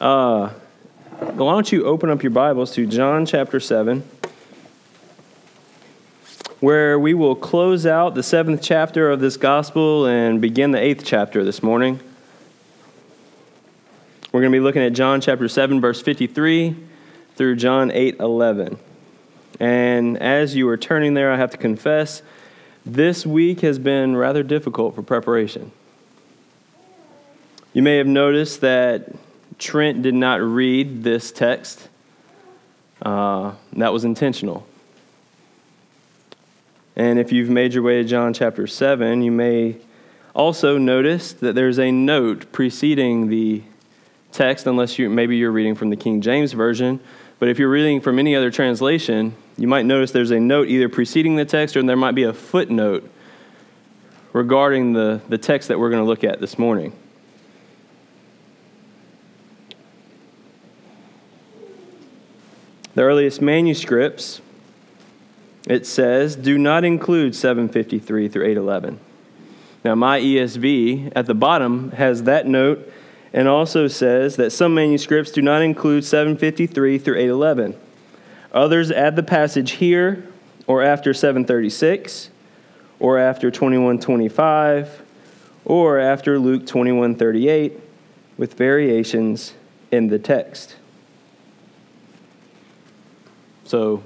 Uh, why don't you open up your Bibles to John chapter 7, where we will close out the seventh chapter of this gospel and begin the eighth chapter this morning. We're going to be looking at John chapter 7, verse 53 through John 8, 11. And as you are turning there, I have to confess, this week has been rather difficult for preparation. You may have noticed that Trent did not read this text. Uh, that was intentional. And if you've made your way to John chapter 7, you may also notice that there's a note preceding the text, unless you maybe you're reading from the King James Version. But if you're reading from any other translation, you might notice there's a note either preceding the text or there might be a footnote regarding the, the text that we're going to look at this morning. The earliest manuscripts, it says, do not include 753 through 811. Now, my ESV at the bottom has that note and also says that some manuscripts do not include 753 through 811. Others add the passage here or after 736 or after 2125 or after Luke 2138 with variations in the text. So,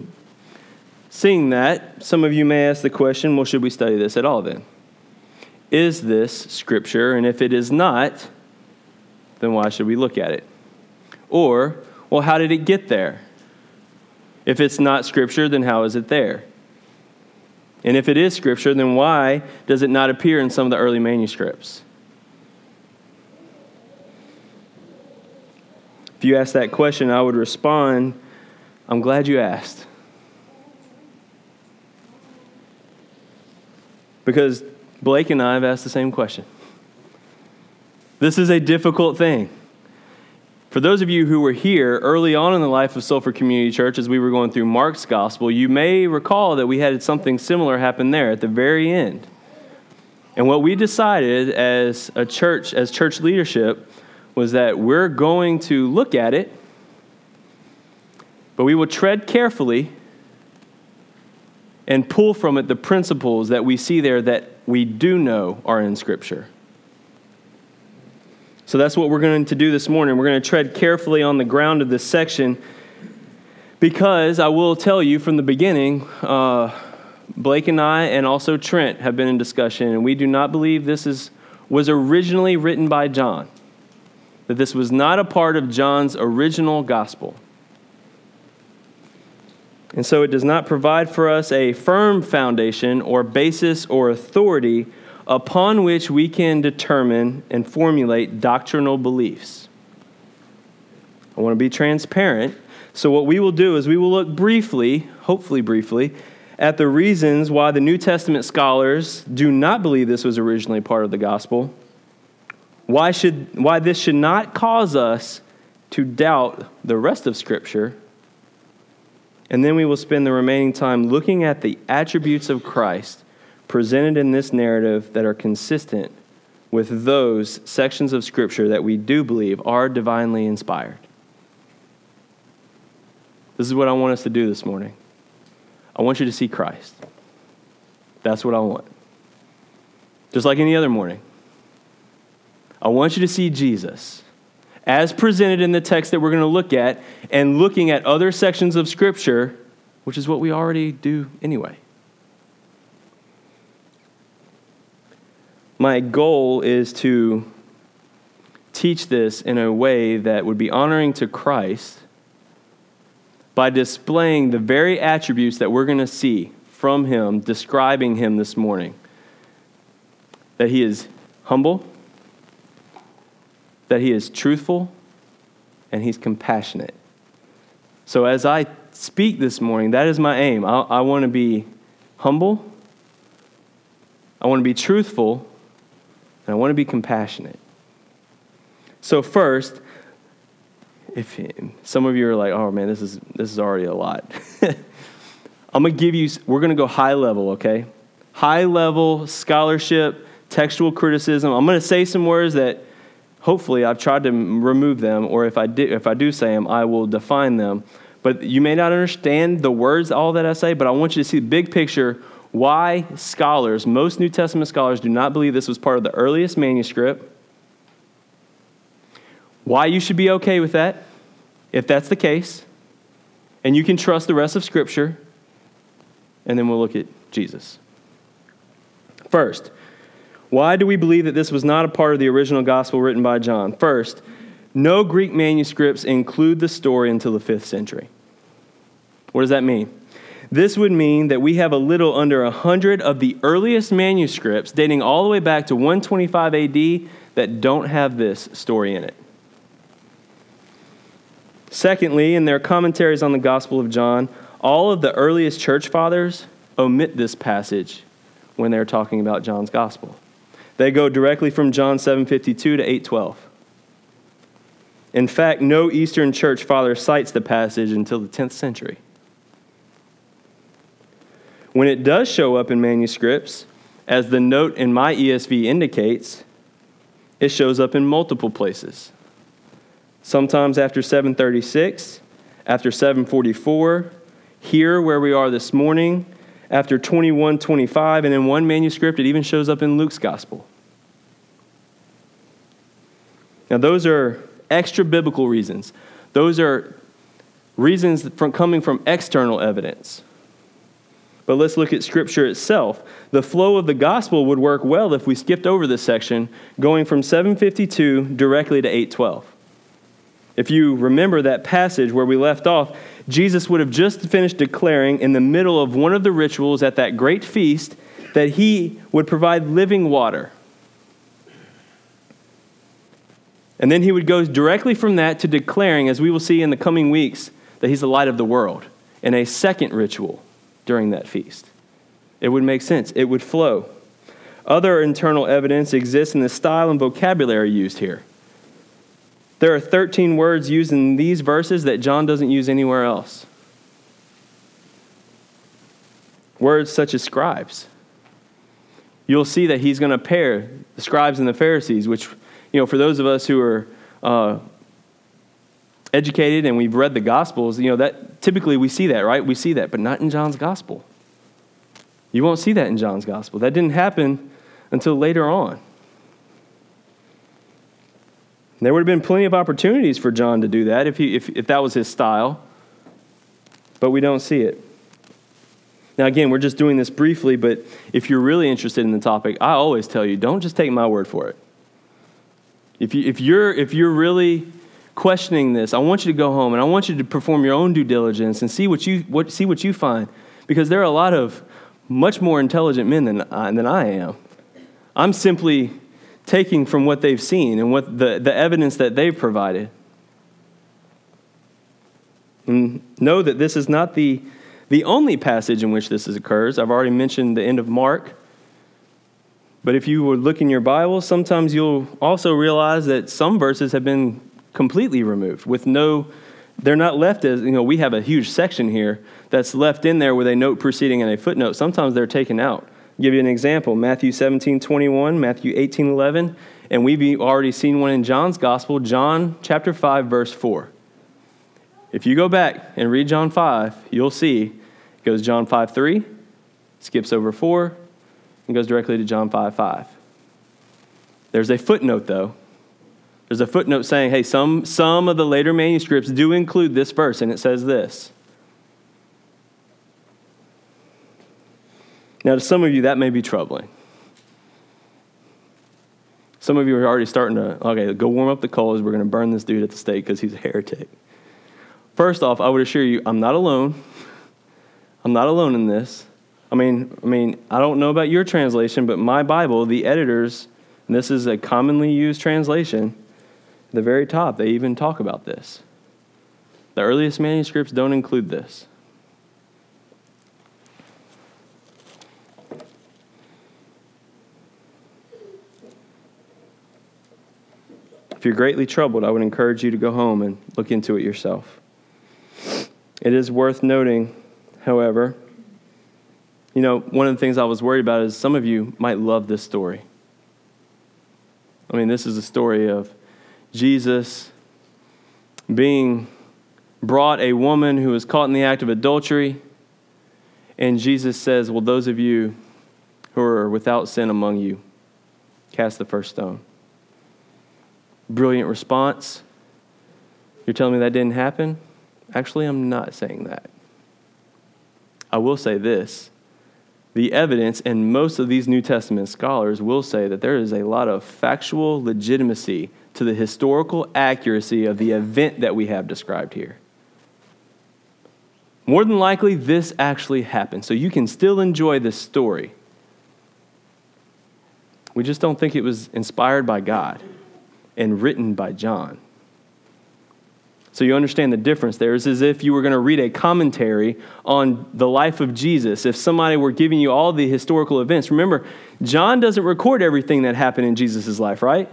seeing that, some of you may ask the question well, should we study this at all then? Is this scripture? And if it is not, then why should we look at it? Or, well, how did it get there? If it's not scripture, then how is it there? And if it is scripture, then why does it not appear in some of the early manuscripts? If you ask that question, I would respond I'm glad you asked. Because Blake and I have asked the same question. This is a difficult thing. For those of you who were here early on in the life of Sulphur Community Church as we were going through Mark's gospel, you may recall that we had something similar happen there at the very end. And what we decided as a church, as church leadership, was that we're going to look at it but we will tread carefully and pull from it the principles that we see there that we do know are in Scripture. So that's what we're going to do this morning. We're going to tread carefully on the ground of this section because I will tell you from the beginning, uh, Blake and I, and also Trent, have been in discussion, and we do not believe this is, was originally written by John, that this was not a part of John's original gospel. And so it does not provide for us a firm foundation or basis or authority upon which we can determine and formulate doctrinal beliefs. I want to be transparent. So, what we will do is we will look briefly, hopefully briefly, at the reasons why the New Testament scholars do not believe this was originally part of the gospel. Why, should, why this should not cause us to doubt the rest of Scripture and then we will spend the remaining time looking at the attributes of Christ presented in this narrative that are consistent with those sections of Scripture that we do believe are divinely inspired. This is what I want us to do this morning. I want you to see Christ. That's what I want. Just like any other morning. I want you to see Jesus as presented in the text that we're going to look at and looking at other sections of Scripture, which is what we already do anyway. My goal is to teach this in a way that would be honoring to Christ by displaying the very attributes that we're going to see from him, describing him this morning. That he is humble that he is truthful and he's compassionate. So, as I speak this morning, that is my aim. I, I want to be humble, I want to be truthful, and I want to be compassionate. So, first, if some of you are like, oh man, this is, this is already a lot. I'm going to give you, we're going to go high level, okay? High level scholarship, textual criticism. I'm going to say some words that hopefully I've tried to remove them, or if I, if I do say them, I will define them. But you may not understand the words, all that I say, but I want you to see the big picture why scholars, most New Testament scholars, do not believe this was part of the earliest manuscript. Why you should be okay with that, if that's the case, and you can trust the rest of Scripture, and then we'll look at Jesus. First, why do we believe that this was not a part of the original gospel written by John? First, no Greek manuscripts include the story until the 5th century. What does that mean? This would mean that we have a little under 100 of the earliest manuscripts dating all the way back to 125 AD that don't have this story in it. Secondly, in their commentaries on the Gospel of John, all of the earliest church fathers omit this passage when they're talking about John's Gospel. They go directly from John 7:52 to 8:12. In fact, no Eastern church father cites the passage until the 10th century. When it does show up in manuscripts, as the note in my ESV indicates, it shows up in multiple places. Sometimes after 736, after 744, here where we are this morning, after 2125, and in one manuscript, it even shows up in Luke's gospel. Now, those are extra biblical reasons. Those are reasons from coming from external evidence. But let's look at Scripture itself. The flow of the gospel would work well if we skipped over this section, going from 752 directly to 812. If you remember that passage where we left off, Jesus would have just finished declaring in the middle of one of the rituals at that great feast that he would provide living water. And then he would go directly from that to declaring, as we will see in the coming weeks, that he's the light of the world in a second ritual during that feast. It would make sense, it would flow. Other internal evidence exists in the style and vocabulary used here. There are 13 words used in these verses that John doesn't use anywhere else. Words such as scribes. You'll see that he's going to pair the scribes and the Pharisees, which, you know, for those of us who are uh, educated and we've read the Gospels, you know, that typically we see that, right? We see that, but not in John's Gospel. You won't see that in John's Gospel. That didn't happen until later on. There would have been plenty of opportunities for John to do that if, he, if, if that was his style, but we don't see it. Now, again, we're just doing this briefly, but if you're really interested in the topic, I always tell you don't just take my word for it. If, you, if, you're, if you're really questioning this, I want you to go home and I want you to perform your own due diligence and see what you, what, see what you find. Because there are a lot of much more intelligent men than I, than I am. I'm simply taking from what they've seen and what the, the evidence that they've provided. And know that this is not the, the only passage in which this occurs. I've already mentioned the end of Mark. But if you would look in your Bible, sometimes you'll also realize that some verses have been completely removed with no, they're not left as, you know, we have a huge section here that's left in there with a note preceding and a footnote. Sometimes they're taken out. Give you an example Matthew 17, 21, Matthew 18, 11, and we've already seen one in John's Gospel, John chapter 5, verse 4. If you go back and read John 5, you'll see it goes John 5, 3, skips over 4, and goes directly to John 5, 5. There's a footnote, though, there's a footnote saying, hey, some, some of the later manuscripts do include this verse, and it says this. Now, to some of you, that may be troubling. Some of you are already starting to, okay, go warm up the coals. We're going to burn this dude at the stake because he's a heretic. First off, I would assure you, I'm not alone. I'm not alone in this. I mean, I mean, I don't know about your translation, but my Bible, the editors, this is a commonly used translation, the very top, they even talk about this. The earliest manuscripts don't include this. If you're greatly troubled, I would encourage you to go home and look into it yourself. It is worth noting, however, you know, one of the things I was worried about is some of you might love this story. I mean, this is a story of Jesus being brought a woman who was caught in the act of adultery. And Jesus says, Well, those of you who are without sin among you, cast the first stone. Brilliant response. You're telling me that didn't happen? Actually, I'm not saying that. I will say this the evidence, and most of these New Testament scholars will say that there is a lot of factual legitimacy to the historical accuracy of the event that we have described here. More than likely, this actually happened. So you can still enjoy this story. We just don't think it was inspired by God and written by John. So you understand the difference there. It's as if you were going to read a commentary on the life of Jesus. If somebody were giving you all the historical events, remember, John doesn't record everything that happened in Jesus' life, right?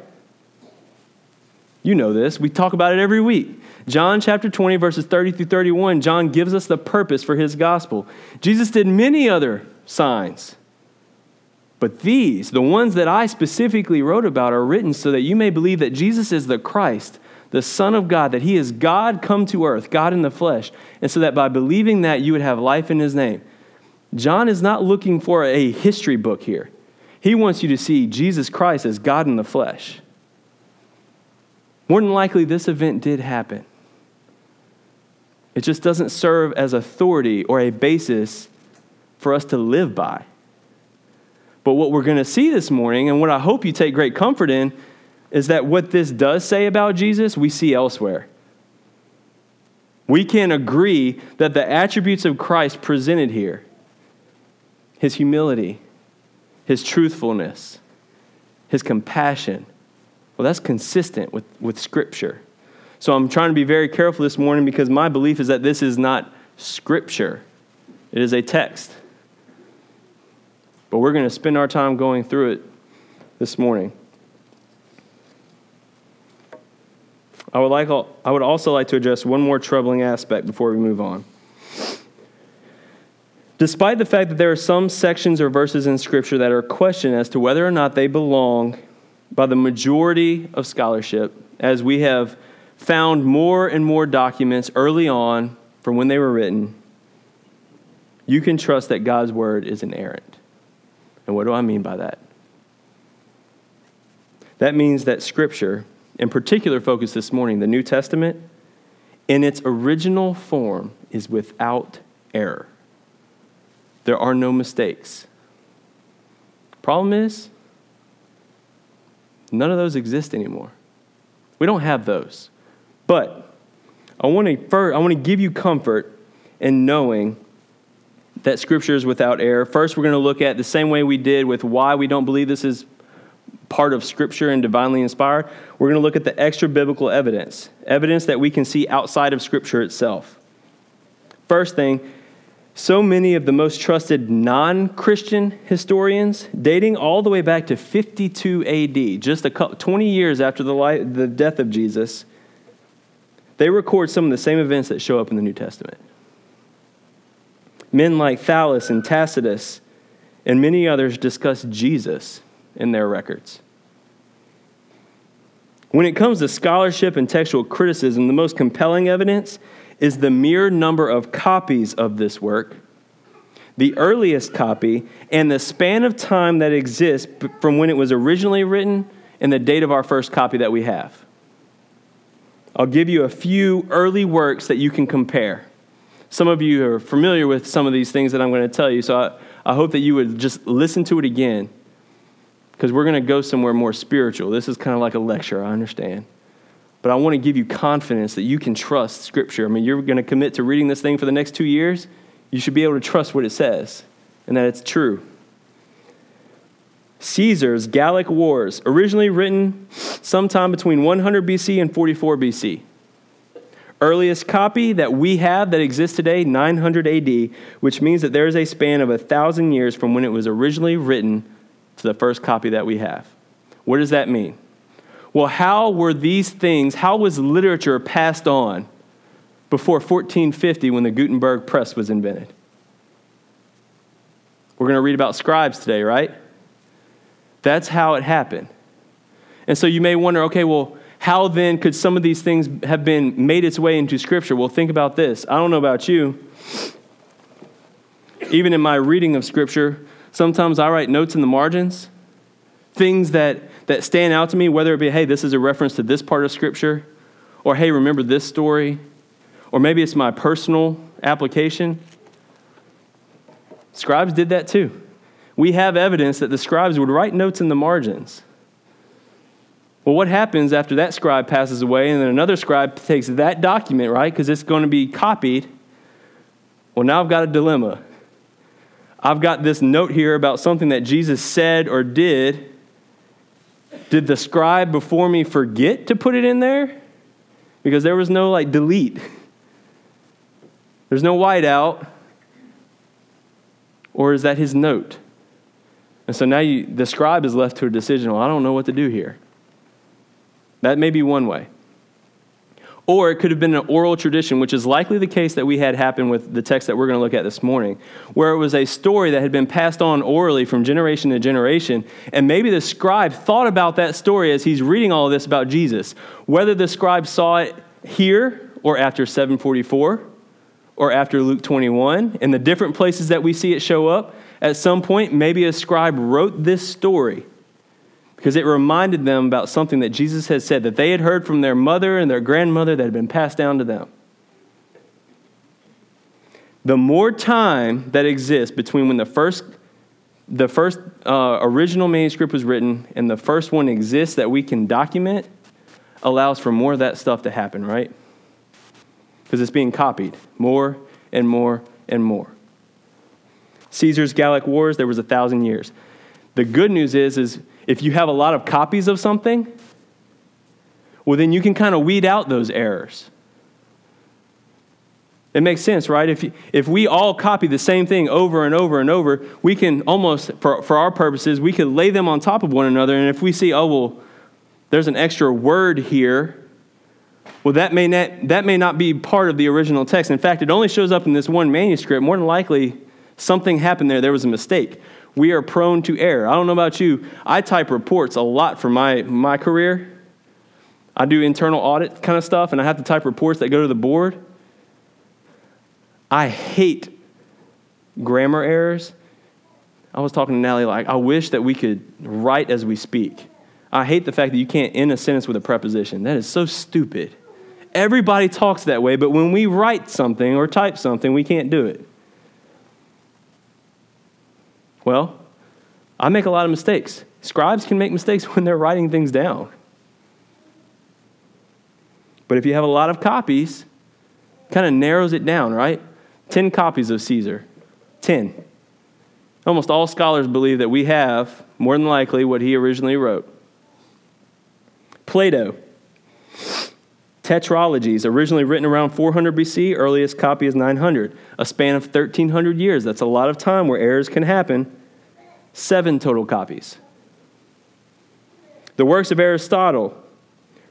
You know this. We talk about it every week. John chapter 20, verses 30 through 31, John gives us the purpose for his gospel. Jesus did many other signs. But these, the ones that I specifically wrote about, are written so that you may believe that Jesus is the Christ, the Son of God, that he is God come to earth, God in the flesh, and so that by believing that you would have life in his name. John is not looking for a history book here. He wants you to see Jesus Christ as God in the flesh. More than likely, this event did happen. It just doesn't serve as authority or a basis for us to live by. But what we're going to see this morning, and what I hope you take great comfort in, is that what this does say about Jesus, we see elsewhere. We can agree that the attributes of Christ presented here his humility, his truthfulness, his compassion well, that's consistent with, with Scripture. So I'm trying to be very careful this morning because my belief is that this is not Scripture, it is a text. But we're going to spend our time going through it this morning. I would, like, I would also like to address one more troubling aspect before we move on. Despite the fact that there are some sections or verses in Scripture that are questioned as to whether or not they belong by the majority of scholarship, as we have found more and more documents early on from when they were written, you can trust that God's word is inerrant. And what do I mean by that? That means that Scripture in particular focus this morning, the New Testament, in its original form, is without error. There are no mistakes. Problem is, none of those exist anymore. We don't have those. But I want to first, I want to give you comfort in knowing that Scripture is without error. First, we're going to look at the same way we did with why we don't believe this is part of Scripture and divinely inspired, we're going to look at the extra biblical evidence, evidence that we can see outside of Scripture itself. First thing, so many of the most trusted non Christian historians, dating all the way back to 52 AD, just a couple, 20 years after the, life, the death of Jesus, they record some of the same events that show up in the New Testament. Men like Thallus and Tacitus and many others discuss Jesus in their records. When it comes to scholarship and textual criticism, the most compelling evidence is the mere number of copies of this work, the earliest copy, and the span of time that exists from when it was originally written and the date of our first copy that we have. I'll give you a few early works that you can compare. Some of you are familiar with some of these things that I'm going to tell you, so I, I hope that you would just listen to it again because we're going to go somewhere more spiritual. This is kind of like a lecture, I understand. But I want to give you confidence that you can trust Scripture. I mean, you're going to commit to reading this thing for the next two years. You should be able to trust what it says and that it's true. Caesar's Gallic Wars, originally written sometime between 100 BC and 44 BC. Earliest copy that we have that exists today, 900 AD, which means that there is a span of a thousand years from when it was originally written to the first copy that we have. What does that mean? Well, how were these things, how was literature passed on before 1450 when the Gutenberg press was invented? We're going to read about scribes today, right? That's how it happened. And so you may wonder okay, well, How then could some of these things have been made its way into Scripture? Well, think about this. I don't know about you. Even in my reading of Scripture, sometimes I write notes in the margins, things that, that stand out to me, whether it be, hey, this is a reference to this part of Scripture, or hey, remember this story, or maybe it's my personal application. Scribes did that too. We have evidence that the scribes would write notes in the margins. Well, what happens after that scribe passes away and then another scribe takes that document, right? Because it's going to be copied. Well, now I've got a dilemma. I've got this note here about something that Jesus said or did. Did the scribe before me forget to put it in there? Because there was no like delete. There's no whiteout. Or is that his note? And so now you, the scribe is left to a decision. Well, I don't know what to do here. That may be one way. Or it could have been an oral tradition, which is likely the case that we had happen with the text that we're going to look at this morning, where it was a story that had been passed on orally from generation to generation. And maybe the scribe thought about that story as he's reading all this about Jesus. Whether the scribe saw it here or after 744 or after Luke 21, in the different places that we see it show up, at some point, maybe a scribe wrote this story because it reminded them about something that Jesus had said that they had heard from their mother and their grandmother that had been passed down to them. The more time that exists between when the first, the first uh, original manuscript was written and the first one exists that we can document allows for more of that stuff to happen, right? Because it's being copied more and more and more. Caesar's Gallic Wars, there was a thousand years. The good news is, is if you have a lot of copies of something, well, then you can kind of weed out those errors. It makes sense, right? If, if we all copy the same thing over and over and over, we can almost, for, for our purposes, we could lay them on top of one another. And if we see, oh, well, there's an extra word here, well, that may, not, that may not be part of the original text. In fact, it only shows up in this one manuscript. More than likely, something happened there. There was a mistake we are prone to error. I don't know about you. I type reports a lot for my, my career. I do internal audit kind of stuff, and I have to type reports that go to the board. I hate grammar errors. I was talking to Natalie, like, I wish that we could write as we speak. I hate the fact that you can't end a sentence with a preposition. That is so stupid. Everybody talks that way, but when we write something or type something, we can't do it. Well, I make a lot of mistakes. Scribes can make mistakes when they're writing things down. But if you have a lot of copies, kind of narrows it down, right? 10 copies of Caesar. 10. Almost all scholars believe that we have, more than likely, what he originally wrote. Plato. Tetralogies, originally written around 400 BC, earliest copy is 900. A span of 1,300 years. That's a lot of time where errors can happen. Seven total copies. The works of Aristotle,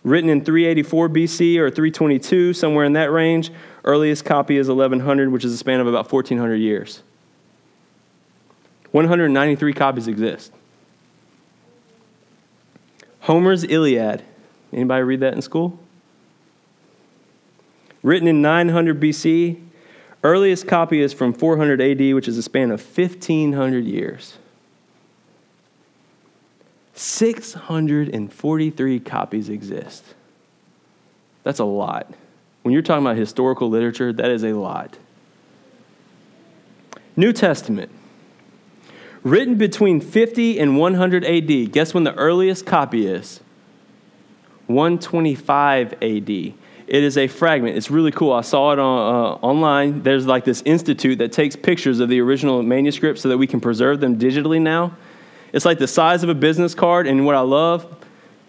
written in 384 BC or 322, somewhere in that range. Earliest copy is 1100, which is a span of about 1400 years. 193 copies exist. Homer's Iliad. Anybody read that in school? Written in 900 BC. Earliest copy is from 400 AD, which is a span of 1500 years. 643 copies exist. That's a lot. When you're talking about historical literature, that is a lot. New Testament. Written between 50 and 100 AD. Guess when the earliest copy is? 125 AD. It is a fragment. It's really cool. I saw it on, uh, online. There's like this institute that takes pictures of the original manuscripts so that we can preserve them digitally now. It's like the size of a business card, and what I love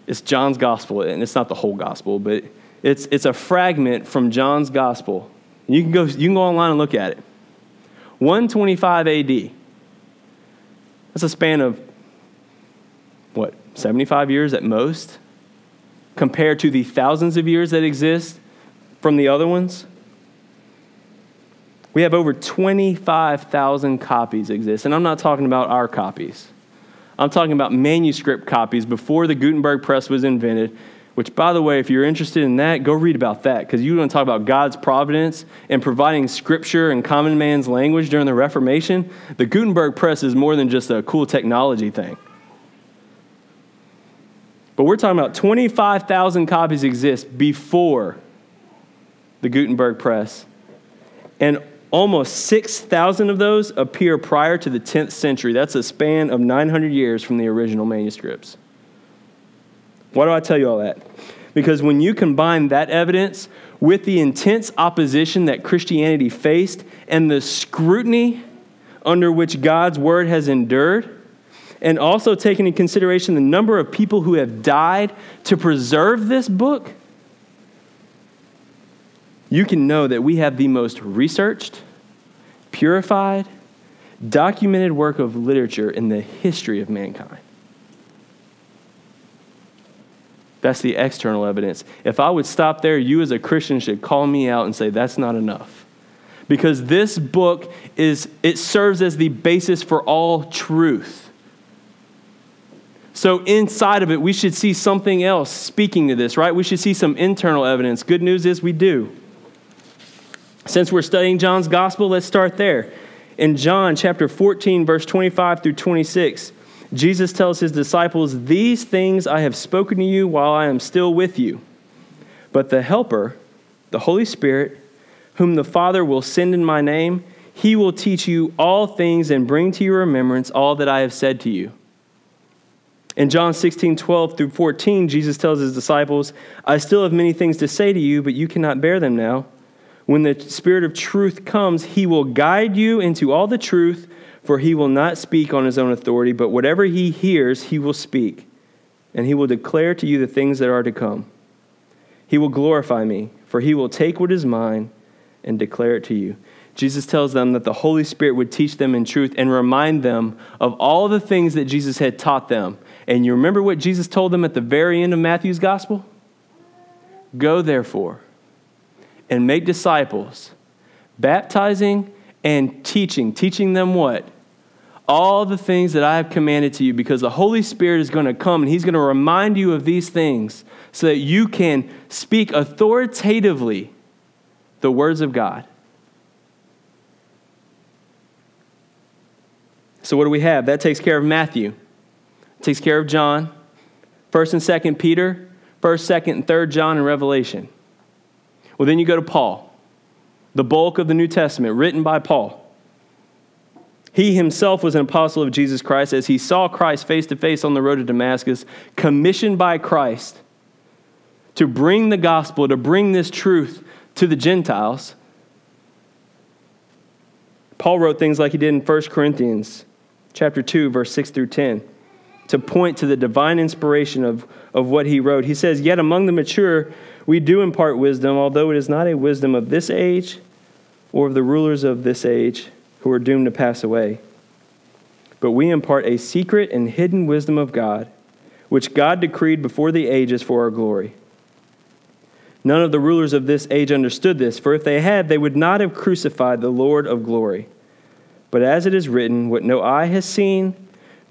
is John's gospel, and it's not the whole gospel, but it's, it's a fragment from John's gospel. You can, go, you can go online and look at it. 125 AD. That's a span of, what, 75 years at most? Compared to the thousands of years that exist from the other ones? We have over 25,000 copies exist. And I'm not talking about our copies. I'm talking about manuscript copies before the Gutenberg press was invented. Which, by the way, if you're interested in that, go read about that because you want to talk about God's providence and providing scripture and common man's language during the Reformation. The Gutenberg press is more than just a cool technology thing. But we're talking about 25,000 copies exist before the Gutenberg press. And almost 6,000 of those appear prior to the 10th century. That's a span of 900 years from the original manuscripts. Why do I tell you all that? Because when you combine that evidence with the intense opposition that Christianity faced and the scrutiny under which God's word has endured, and also taking into consideration the number of people who have died to preserve this book, you can know that we have the most researched, purified, documented work of literature in the history of mankind. That's the external evidence. If I would stop there, you as a Christian should call me out and say, that's not enough. Because this book is, it serves as the basis for all truth. So inside of it, we should see something else speaking to this, right? We should see some internal evidence. Good news is we do. Since we're studying John's gospel, let's start there. In John chapter 14, verse 25 through 26, Jesus tells his disciples, These things I have spoken to you while I am still with you. But the Helper, the Holy Spirit, whom the Father will send in my name, he will teach you all things and bring to your remembrance all that I have said to you. In John 16, 12 through 14, Jesus tells his disciples, I still have many things to say to you, but you cannot bear them now. When the Spirit of truth comes, he will guide you into all the truth for he will not speak on his own authority, but whatever he hears, he will speak, and he will declare to you the things that are to come. He will glorify me, for he will take what is mine and declare it to you. Jesus tells them that the Holy Spirit would teach them in truth and remind them of all the things that Jesus had taught them. And you remember what Jesus told them at the very end of Matthew's gospel? Go, therefore, and make disciples, baptizing and teaching. Teaching them what? All the things that I have commanded to you, because the Holy Spirit is going to come and He's going to remind you of these things so that you can speak authoritatively the words of God. So, what do we have? That takes care of Matthew, takes care of John, 1st and 2nd Peter, 1st, 2nd, and 3rd John, and Revelation. Well, then you go to Paul the bulk of the New Testament, written by Paul. He himself was an apostle of Jesus Christ as he saw Christ face to face on the road to Damascus, commissioned by Christ to bring the gospel, to bring this truth to the Gentiles. Paul wrote things like he did in 1 Corinthians chapter 2 verse 6 through 10 to point to the divine inspiration of, of what he wrote. He says, Yet among the mature we do impart wisdom, although it is not a wisdom of this age or of the rulers of this age who are doomed to pass away. But we impart a secret and hidden wisdom of God, which God decreed before the ages for our glory. None of the rulers of this age understood this, for if they had, they would not have crucified the Lord of glory. But as it is written, what no eye has seen,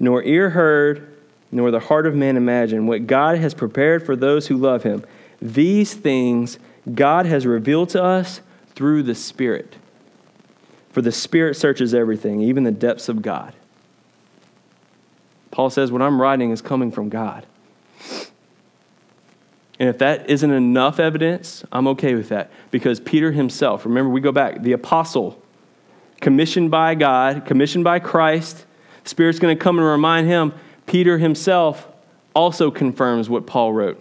nor ear heard, nor the heart of man imagine what God has prepared for those who love him. These things God has revealed to us through the Spirit. For the Spirit searches everything, even the depths of God. Paul says, What I'm writing is coming from God. And if that isn't enough evidence, I'm okay with that. Because Peter himself, remember, we go back, the apostle, commissioned by God, commissioned by Christ, Spirit's going to come and remind him. Peter himself also confirms what Paul wrote.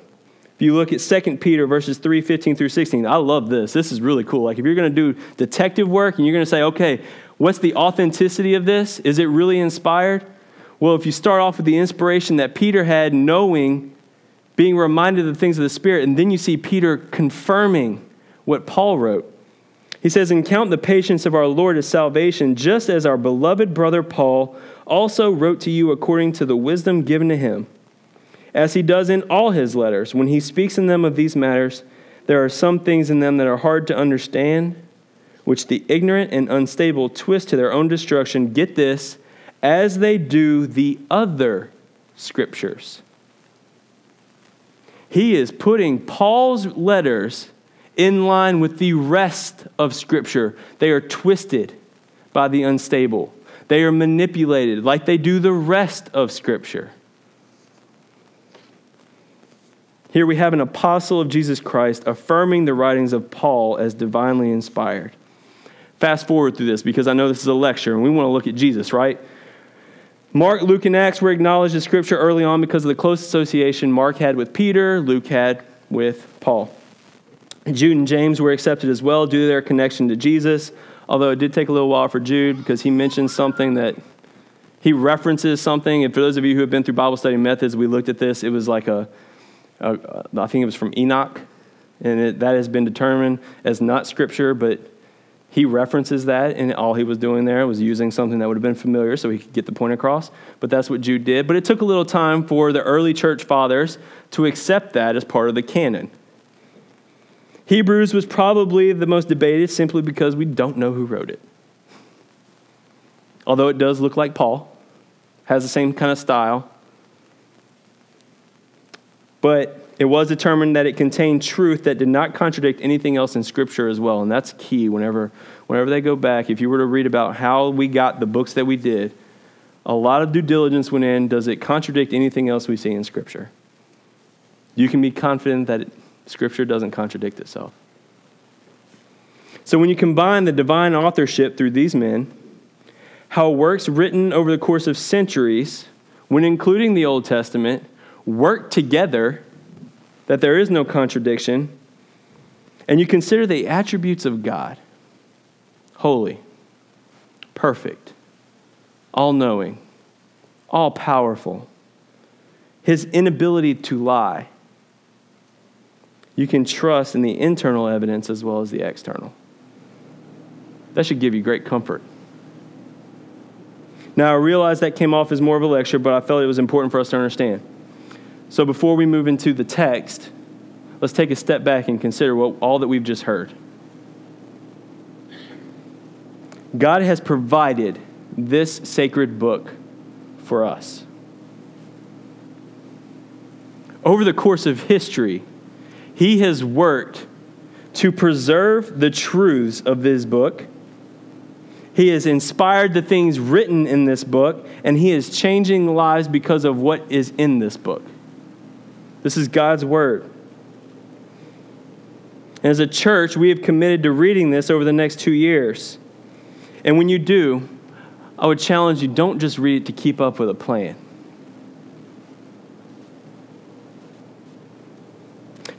If you look at 2 Peter verses 3, 15 through 16, I love this. This is really cool. Like if you're going to do detective work and you're going to say, okay, what's the authenticity of this? Is it really inspired? Well, if you start off with the inspiration that Peter had, knowing, being reminded of the things of the Spirit, and then you see Peter confirming what Paul wrote. He says, And count the patience of our Lord as salvation, just as our beloved brother Paul also wrote to you according to the wisdom given to him as he does in all his letters. When he speaks in them of these matters, there are some things in them that are hard to understand, which the ignorant and unstable twist to their own destruction. Get this, as they do the other scriptures. he is putting Paul's letters in line with the rest of Scripture. They are twisted by the unstable, they are manipulated like they do the rest of Scripture. Here we have an apostle of Jesus Christ affirming the writings of Paul as divinely inspired. Fast forward through this because I know this is a lecture and we want to look at Jesus, right? Mark, Luke, and Acts were acknowledged in Scripture early on because of the close association Mark had with Peter, Luke had with Paul. Jude and James were accepted as well due to their connection to Jesus, although it did take a little while for Jude because he mentions something that he references something. And for those of you who have been through Bible study methods, we looked at this. It was like a, I think it was from Enoch, and it, that has been determined as not scripture, but he references that, and all he was doing there was using something that would have been familiar so he could get the point across. But that's what Jude did. But it took a little time for the early church fathers to accept that as part of the canon. Hebrews was probably the most debated simply because we don't know who wrote it. Although it does look like Paul, has the same kind of style. But it was determined that it contained truth that did not contradict anything else in Scripture as well. And that's key whenever, whenever they go back. If you were to read about how we got the books that we did, a lot of due diligence went in. Does it contradict anything else we see in Scripture? You can be confident that it, Scripture doesn't contradict itself. So when you combine the divine authorship through these men, how works written over the course of centuries, when including the Old Testament, work together, that there is no contradiction, and you consider the attributes of God holy, perfect, all knowing, all powerful, his inability to lie you can trust in the internal evidence as well as the external. That should give you great comfort. Now, I realize that came off as more of a lecture, but I felt it was important for us to understand. So, before we move into the text, let's take a step back and consider what, all that we've just heard. God has provided this sacred book for us. Over the course of history, he has worked to preserve the truths of this book. He has inspired the things written in this book, and He is changing lives because of what is in this book. This is God's Word. And as a church, we have committed to reading this over the next two years. And when you do, I would challenge you don't just read it to keep up with a plan.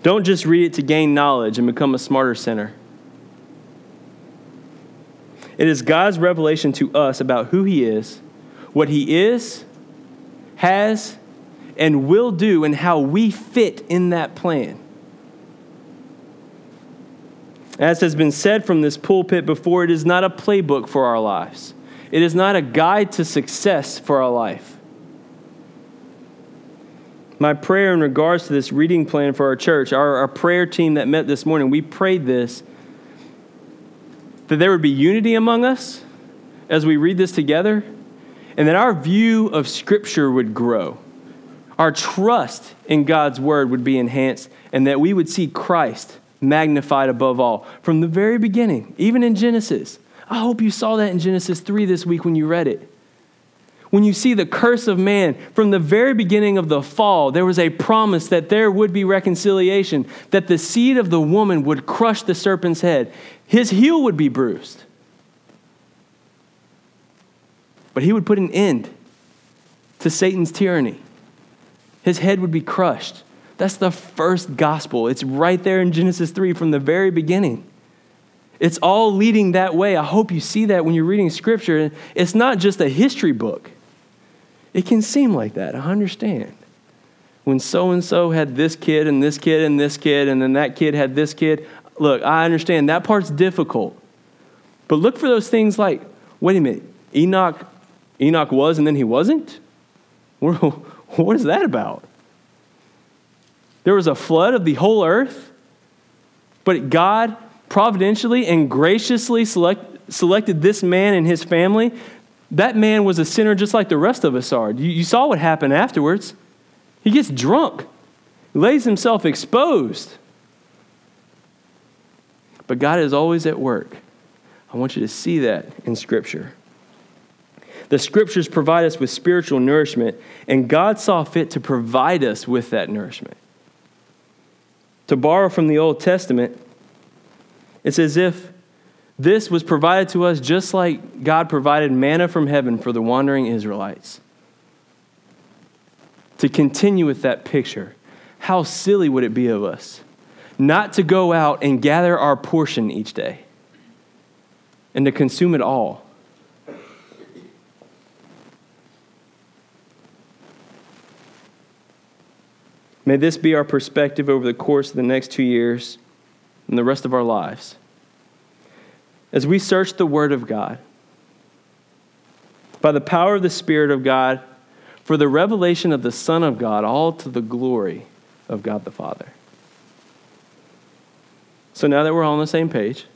Don't just read it to gain knowledge and become a smarter sinner. It is God's revelation to us about who He is, what He is, has, and will do, and how we fit in that plan. As has been said from this pulpit before, it is not a playbook for our lives. It is not a guide to success for our life. My prayer in regards to this reading plan for our church, our, our prayer team that met this morning, we prayed this that there would be unity among us as we read this together, and that our view of Scripture would grow. Our trust in God's Word would be enhanced, and that we would see Christ magnified above all from the very beginning, even in Genesis. I hope you saw that in Genesis 3 this week when you read it when you see the curse of man, from the very beginning of the fall, there was a promise that there would be reconciliation, that the seed of the woman would crush the serpent's head. His heel would be bruised. But he would put an end to Satan's tyranny. His head would be crushed. That's the first gospel. It's right there in Genesis 3 from the very beginning. It's all leading that way. I hope you see that when you're reading scripture. It's not just a history book. It can seem like that. I understand. When so and so had this kid and this kid and this kid, and then that kid had this kid. Look, I understand that part's difficult. But look for those things like, wait a minute, Enoch, Enoch was and then he wasn't? What is that about? There was a flood of the whole earth, but God providentially and graciously select, selected this man and his family that man was a sinner just like the rest of us are. You, you saw what happened afterwards. He gets drunk. Lays himself exposed. But God is always at work. I want you to see that in Scripture. The Scriptures provide us with spiritual nourishment, and God saw fit to provide us with that nourishment. To borrow from the Old Testament, it's as if this was provided to us just like God provided manna from heaven for the wandering Israelites. To continue with that picture, how silly would it be of us not to go out and gather our portion each day and to consume it all? May this be our perspective over the course of the next two years and the rest of our lives. As we search the Word of God, by the power of the Spirit of God, for the revelation of the Son of God, all to the glory of God the Father. So now that we're all on the same page,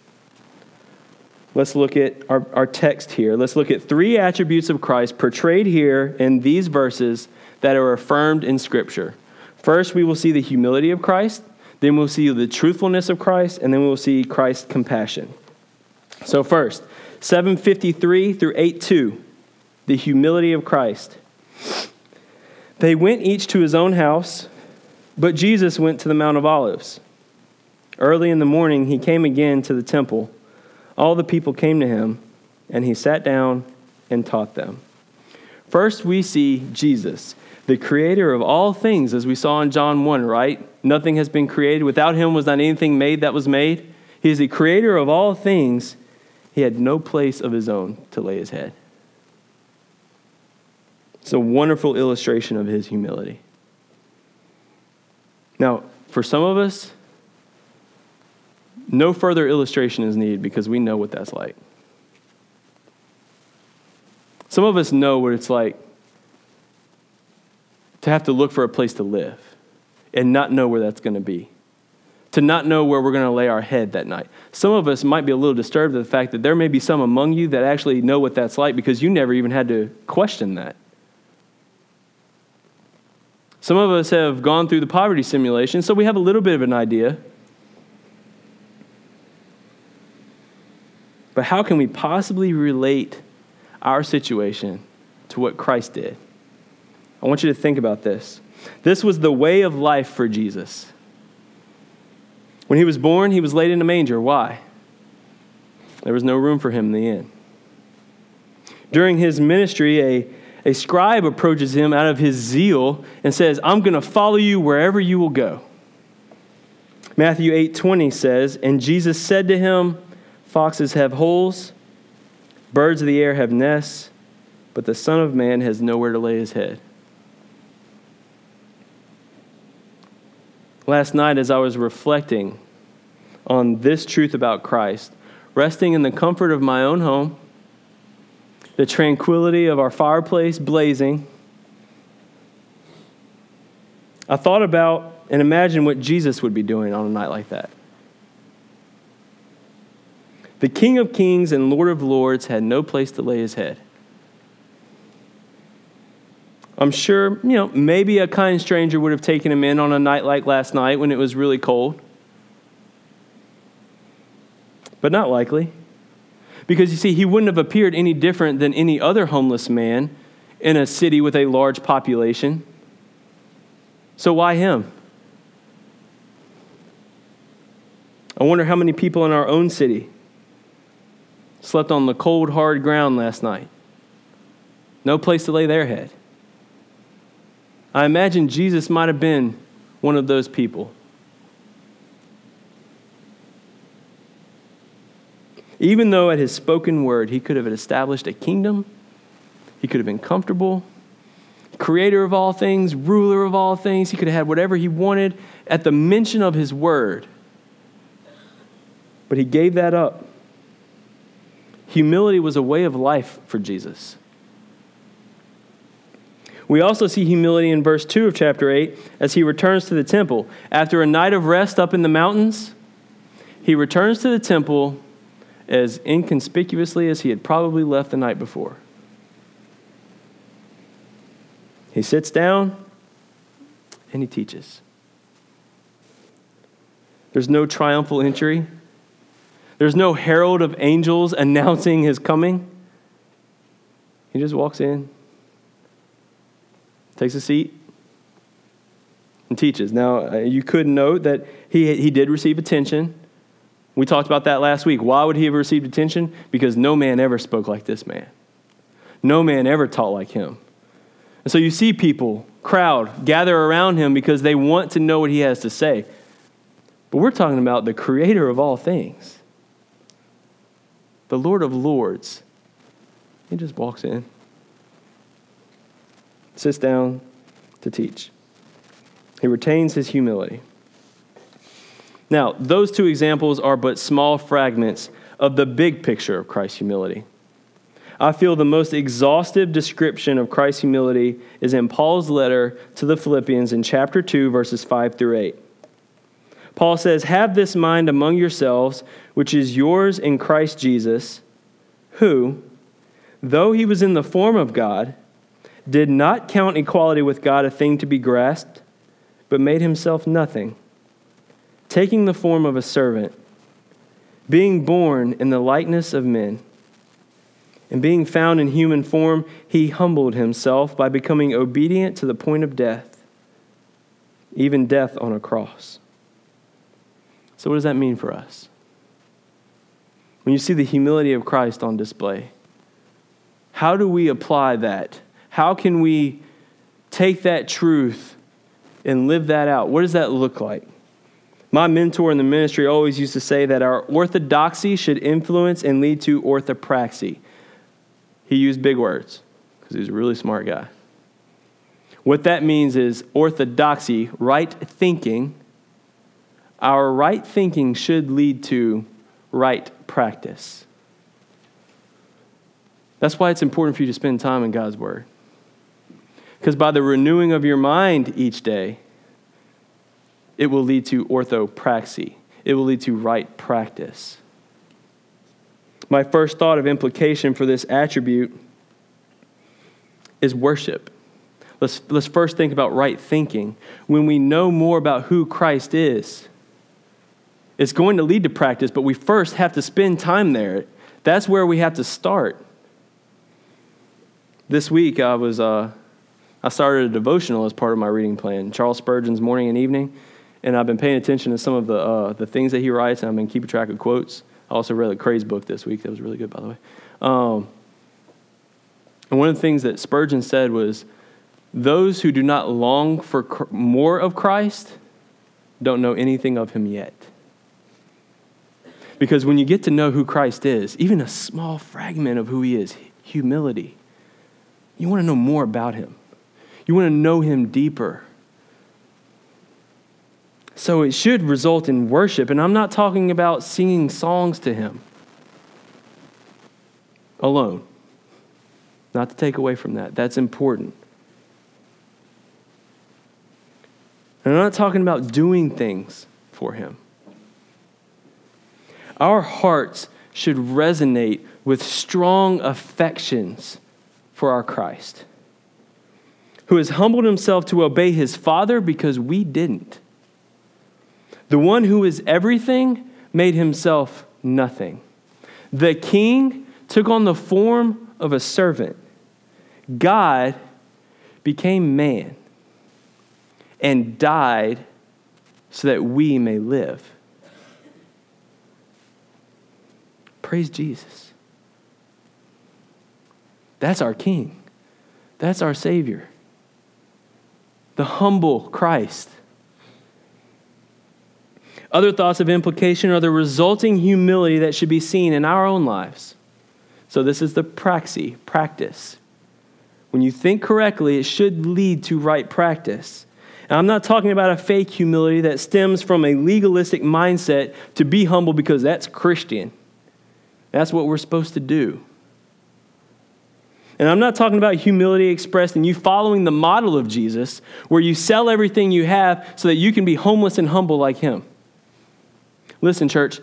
let's look at our, our text here. Let's look at three attributes of Christ portrayed here in these verses that are affirmed in Scripture. First, we will see the humility of Christ, then we'll see the truthfulness of Christ, and then we'll see Christ's compassion. So, first, 753 through 82, the humility of Christ. They went each to his own house, but Jesus went to the Mount of Olives. Early in the morning, he came again to the temple. All the people came to him, and he sat down and taught them. First, we see Jesus, the creator of all things, as we saw in John 1, right? Nothing has been created. Without him was not anything made that was made. He is the creator of all things. He had no place of his own to lay his head. It's a wonderful illustration of his humility. Now, for some of us, no further illustration is needed because we know what that's like. Some of us know what it's like to have to look for a place to live and not know where that's going to be, to not know where we're going to lay our head that night. Some of us might be a little disturbed at the fact that there may be some among you that actually know what that's like because you never even had to question that. Some of us have gone through the poverty simulation, so we have a little bit of an idea. But how can we possibly relate our situation to what Christ did? I want you to think about this. This was the way of life for Jesus. When he was born, he was laid in a manger. Why? There was no room for him in the inn. During his ministry, a, a scribe approaches him out of his zeal and says, I'm going to follow you wherever you will go. Matthew 8:20 says, "And Jesus said to him, Foxes have holes, birds of the air have nests, but the Son of Man has nowhere to lay his head." Last night as I was reflecting on this truth about Christ, resting in the comfort of my own home, the tranquility of our fireplace blazing, I thought about and imagined what Jesus would be doing on a night like that. The King of Kings and Lord of Lords had no place to lay his head. I'm sure, you know, maybe a kind stranger would have taken him in on a night like last night when it was really cold. But not likely. Because you see, he wouldn't have appeared any different than any other homeless man in a city with a large population. So why him? I wonder how many people in our own city slept on the cold, hard ground last night. No place to lay their head. I imagine Jesus might have been one of those people. Even though at his spoken word he could have established a kingdom, he could have been comfortable, creator of all things, ruler of all things, he could have had whatever he wanted at the mention of his word. But he gave that up. Humility was a way of life for Jesus. We also see humility in verse 2 of chapter 8 as he returns to the temple. After a night of rest up in the mountains, he returns to the temple as inconspicuously as he had probably left the night before. He sits down and he teaches. There's no triumphal entry. There's no herald of angels announcing his coming. He just walks in, takes a seat, and teaches. Now, uh, you could note that he, he did receive attention. We talked about that last week. Why would he have received attention? Because no man ever spoke like this man. No man ever taught like him. And so you see people, crowd, gather around him because they want to know what he has to say. But we're talking about the creator of all things, the Lord of Lords. He just walks in, sits down to teach. He retains his humility. Now, those two examples are but small fragments of the big picture of Christ's humility. I feel the most exhaustive description of Christ's humility is in Paul's letter to the Philippians in chapter 2, verses 5 through 8. Paul says, Have this mind among yourselves, which is yours in Christ Jesus, who, though he was in the form of God, did not count equality with God a thing to be grasped, but made himself nothing taking the form of a servant, being born in the likeness of men, and being found in human form, he humbled himself by becoming obedient to the point of death, even death on a cross. So, what does that mean for us? When you see the humility of Christ on display, how do we apply that? How can we take that truth and live that out? What does that look like? My mentor in the ministry always used to say that our orthodoxy should influence and lead to orthopraxy. He used big words because he was a really smart guy. What that means is orthodoxy, right thinking. Our right thinking should lead to right practice. That's why it's important for you to spend time in God's Word. Because by the renewing of your mind each day, it will lead to orthopraxy. It will lead to right practice. My first thought of implication for this attribute is worship. Let's, let's first think about right thinking. When we know more about who Christ is, it's going to lead to practice, but we first have to spend time there. That's where we have to start. This week, I was uh, I started a devotional as part of my reading plan. Charles Spurgeon's morning and evening and I've been paying attention to some of the, uh, the things that he writes, and I've been keeping track of quotes. I also read the Craze book this week. That was really good, by the way. Um, and one of the things that Spurgeon said was, those who do not long for more of Christ don't know anything of him yet. Because when you get to know who Christ is, even a small fragment of who he is, humility, you want to know more about him. You want to know him deeper. So it should result in worship. And I'm not talking about singing songs to Him alone. Not to take away from that, that's important. And I'm not talking about doing things for Him. Our hearts should resonate with strong affections for our Christ, who has humbled himself to obey his Father because we didn't. The one who is everything made himself nothing. The king took on the form of a servant. God became man and died so that we may live. Praise Jesus. That's our King. That's our Savior. The humble Christ other thoughts of implication are the resulting humility that should be seen in our own lives. So, this is the praxis, practice. When you think correctly, it should lead to right practice. And I'm not talking about a fake humility that stems from a legalistic mindset to be humble because that's Christian. That's what we're supposed to do. And I'm not talking about humility expressed in you following the model of Jesus, where you sell everything you have so that you can be homeless and humble like him. Listen, church,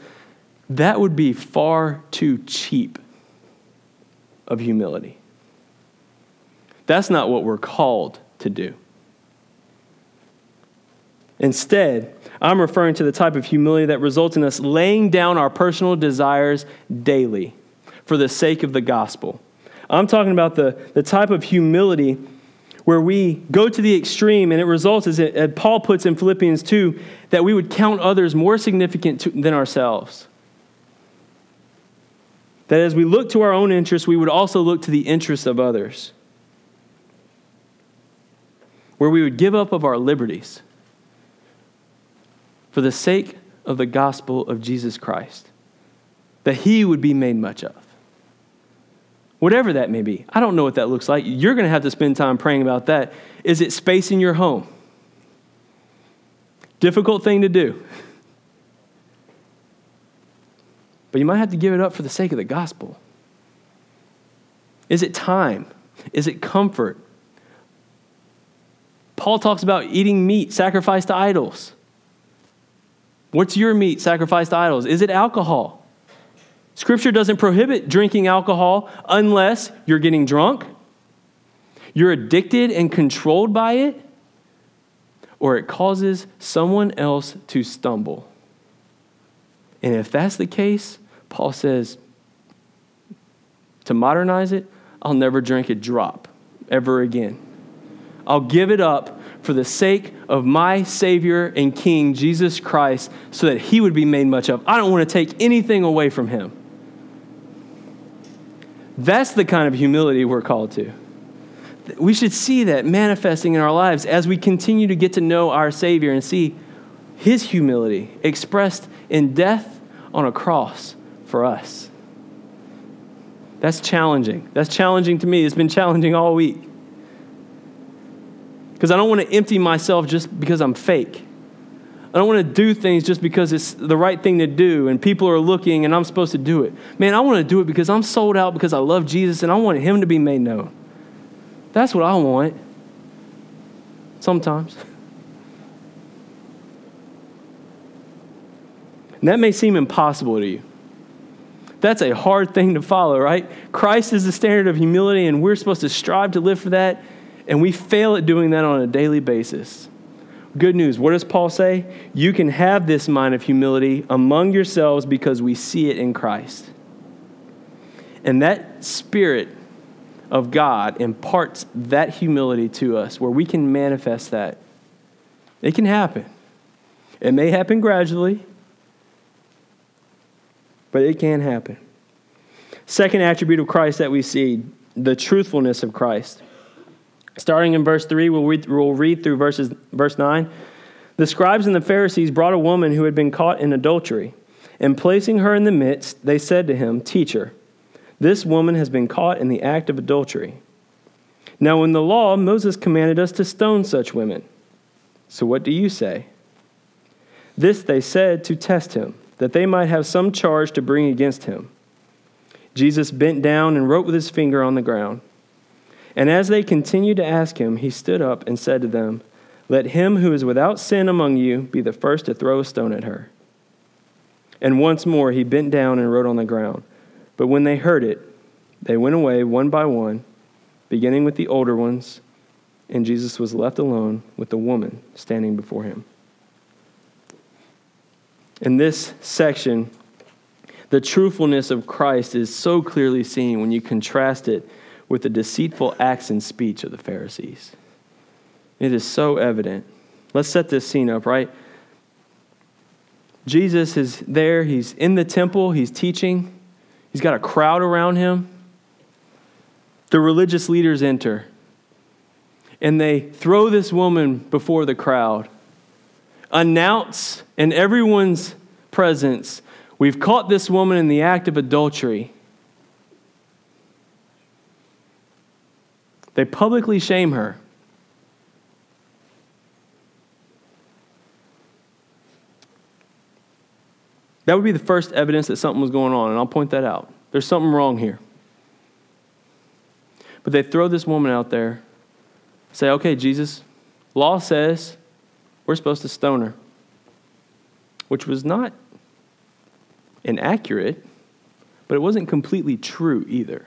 that would be far too cheap of humility. That's not what we're called to do. Instead, I'm referring to the type of humility that results in us laying down our personal desires daily for the sake of the gospel. I'm talking about the, the type of humility where we go to the extreme and it results, as, it, as Paul puts in Philippians 2, that we would count others more significant to, than ourselves. That as we look to our own interests, we would also look to the interests of others. Where we would give up of our liberties for the sake of the gospel of Jesus Christ, that he would be made much of. Whatever that may be. I don't know what that looks like. You're going to have to spend time praying about that. Is it space in your home? Difficult thing to do. But you might have to give it up for the sake of the gospel. Is it time? Is it comfort? Paul talks about eating meat sacrificed to idols. What's your meat sacrificed to idols? Is it alcohol? Scripture doesn't prohibit drinking alcohol unless you're getting drunk, you're addicted and controlled by it, or it causes someone else to stumble. And if that's the case, Paul says, to modernize it, I'll never drink a drop ever again. I'll give it up for the sake of my Savior and King, Jesus Christ, so that He would be made much of. I don't want to take anything away from Him. That's the kind of humility we're called to. We should see that manifesting in our lives as we continue to get to know our Savior and see His humility expressed in death on a cross for us. That's challenging. That's challenging to me. It's been challenging all week because I don't want to empty myself just because I'm fake. I don't want to do things just because it's the right thing to do and people are looking and I'm supposed to do it. Man, I want to do it because I'm sold out because I love Jesus and I want Him to be made known. That's what I want. Sometimes. And that may seem impossible to you. That's a hard thing to follow, right? Christ is the standard of humility, and we're supposed to strive to live for that. And we fail at doing that on a daily basis. Good news. What does Paul say? You can have this mind of humility among yourselves because we see it in Christ. And that spirit of God imparts that humility to us where we can manifest that. It can happen. It may happen gradually, but it can happen. Second attribute of Christ that we see the truthfulness of Christ. Starting in verse 3, we'll read, we'll read through verses, verse 9. The scribes and the Pharisees brought a woman who had been caught in adultery, and placing her in the midst, they said to him, Teacher, this woman has been caught in the act of adultery. Now, in the law, Moses commanded us to stone such women. So what do you say? This they said to test him, that they might have some charge to bring against him. Jesus bent down and wrote with his finger on the ground. And as they continued to ask him, he stood up and said to them, Let him who is without sin among you be the first to throw a stone at her. And once more he bent down and wrote on the ground. But when they heard it, they went away one by one, beginning with the older ones, and Jesus was left alone with the woman standing before him. In this section, the truthfulness of Christ is so clearly seen when you contrast it with the deceitful acts and speech of the Pharisees. It is so evident. Let's set this scene up, right? Jesus is there, he's in the temple, he's teaching, he's got a crowd around him. The religious leaders enter, and they throw this woman before the crowd, announce in everyone's presence, We've caught this woman in the act of adultery. They publicly shame her. That would be the first evidence that something was going on, and I'll point that out. There's something wrong here. But they throw this woman out there, say, okay, Jesus, law says we're supposed to stone her, which was not inaccurate, but it wasn't completely true either.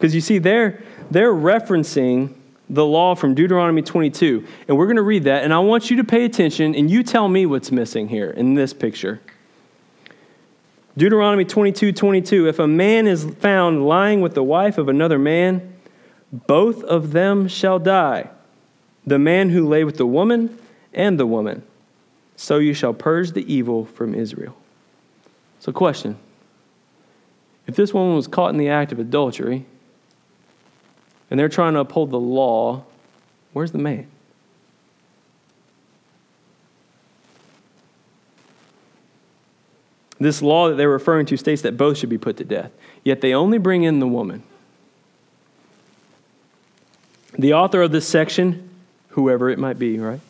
Because you see, they're, they're referencing the law from Deuteronomy 22. And we're going to read that, and I want you to pay attention and you tell me what's missing here in this picture. Deuteronomy 22 22. If a man is found lying with the wife of another man, both of them shall die. The man who lay with the woman and the woman. So you shall purge the evil from Israel. So, question If this woman was caught in the act of adultery, and they're trying to uphold the law, where's the man? This law that they're referring to states that both should be put to death, yet they only bring in the woman. The author of this section, whoever it might be, right?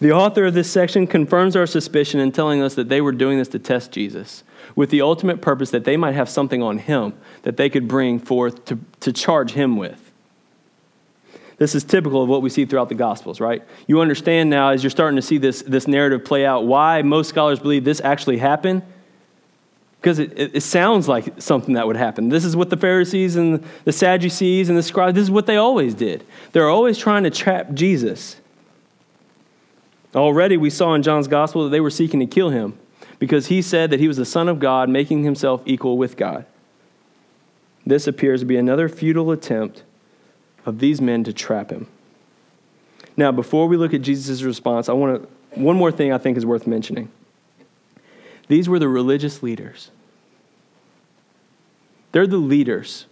The author of this section confirms our suspicion in telling us that they were doing this to test Jesus, with the ultimate purpose that they might have something on him that they could bring forth to, to charge him with. This is typical of what we see throughout the Gospels, right? You understand now as you're starting to see this, this narrative play out why most scholars believe this actually happened because it, it, sounds like something that would happen. This is what the Pharisees and the Sadducees and the scribes, this is what they always did. They're always trying to trap Jesus. Already we saw in John's gospel that they were seeking to kill him because he said that he was the Son of God, making himself equal with God. This appears to be another futile attempt of these men to trap him. Now, before we look at Jesus' response, I want to, one more thing I think is worth mentioning. These were the religious leaders. They're the leaders.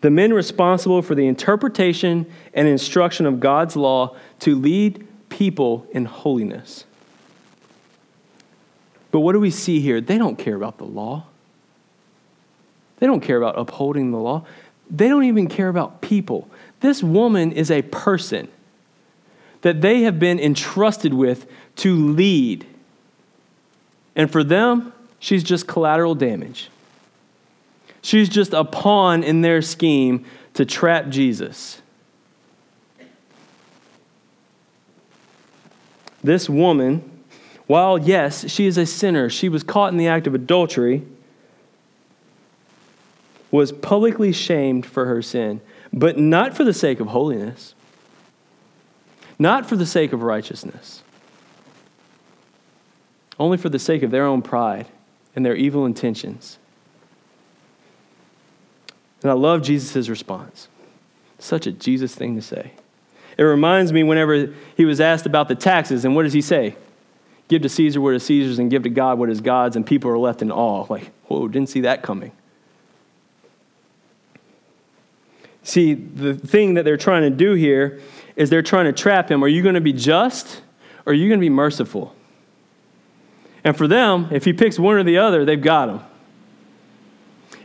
The men responsible for the interpretation and instruction of God's law to lead people in holiness. But what do we see here? They don't care about the law. They don't care about upholding the law. They don't even care about people. This woman is a person that they have been entrusted with to lead. And for them, she's just collateral damage. She's just a pawn in their scheme to trap Jesus. This woman, while yes, she is a sinner, she was caught in the act of adultery, was publicly shamed for her sin, but not for the sake of holiness, not for the sake of righteousness, only for the sake of their own pride and their evil intentions. And I love Jesus' response. Such a Jesus thing to say. It reminds me whenever he was asked about the taxes, and what does he say? Give to Caesar what is Caesar's and give to God what is God's, and people are left in awe. Like, whoa, didn't see that coming. See, the thing that they're trying to do here is they're trying to trap him. Are you going to be just or are you going to be merciful? And for them, if he picks one or the other, they've got him.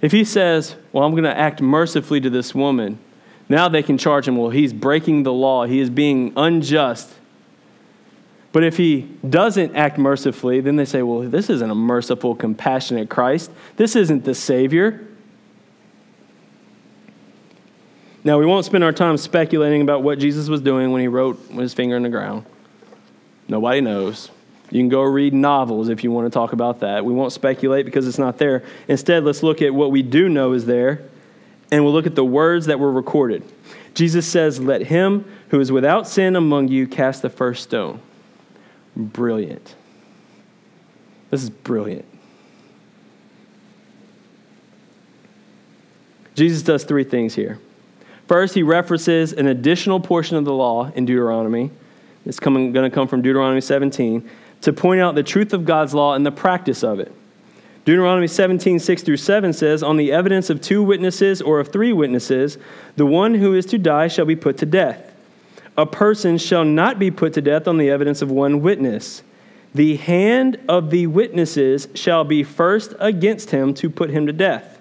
If he says, Well, I'm going to act mercifully to this woman, now they can charge him, Well, he's breaking the law, he is being unjust. But if he doesn't act mercifully, then they say, Well, this isn't a merciful, compassionate Christ. This isn't the Savior. Now, we won't spend our time speculating about what Jesus was doing when he wrote with his finger in the ground. Nobody knows. You can go read novels if you want to talk about that. We won't speculate because it's not there. Instead, let's look at what we do know is there, and we'll look at the words that were recorded. Jesus says, Let him who is without sin among you cast the first stone. Brilliant. This is brilliant. Jesus does three things here. First, he references an additional portion of the law in Deuteronomy. It's coming, going to come from Deuteronomy 17 to point out the truth of God's law and the practice of it. Deuteronomy 17, 6 through 7 says, On the evidence of two witnesses or of three witnesses, the one who is to die shall be put to death. A person shall not be put to death on the evidence of one witness. The hand of the witnesses shall be first against him to put him to death,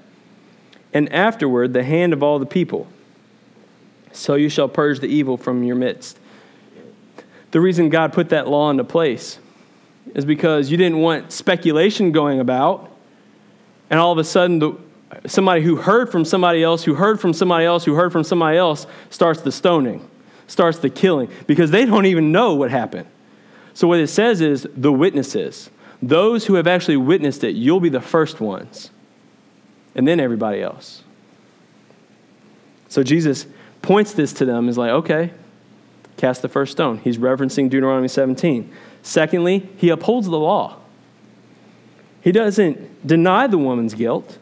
and afterward the hand of all the people. So you shall purge the evil from your midst. The reason God put that law into place is because you didn't want speculation going about, and all of a sudden, the, somebody who heard from somebody else, who heard from somebody else, who heard from somebody else starts the stoning, starts the killing, because they don't even know what happened. So, what it says is the witnesses, those who have actually witnessed it, you'll be the first ones, and then everybody else. So, Jesus points this to them is like, okay, cast the first stone. He's referencing Deuteronomy 17. Secondly, he upholds the law. He doesn't deny the woman's guilt,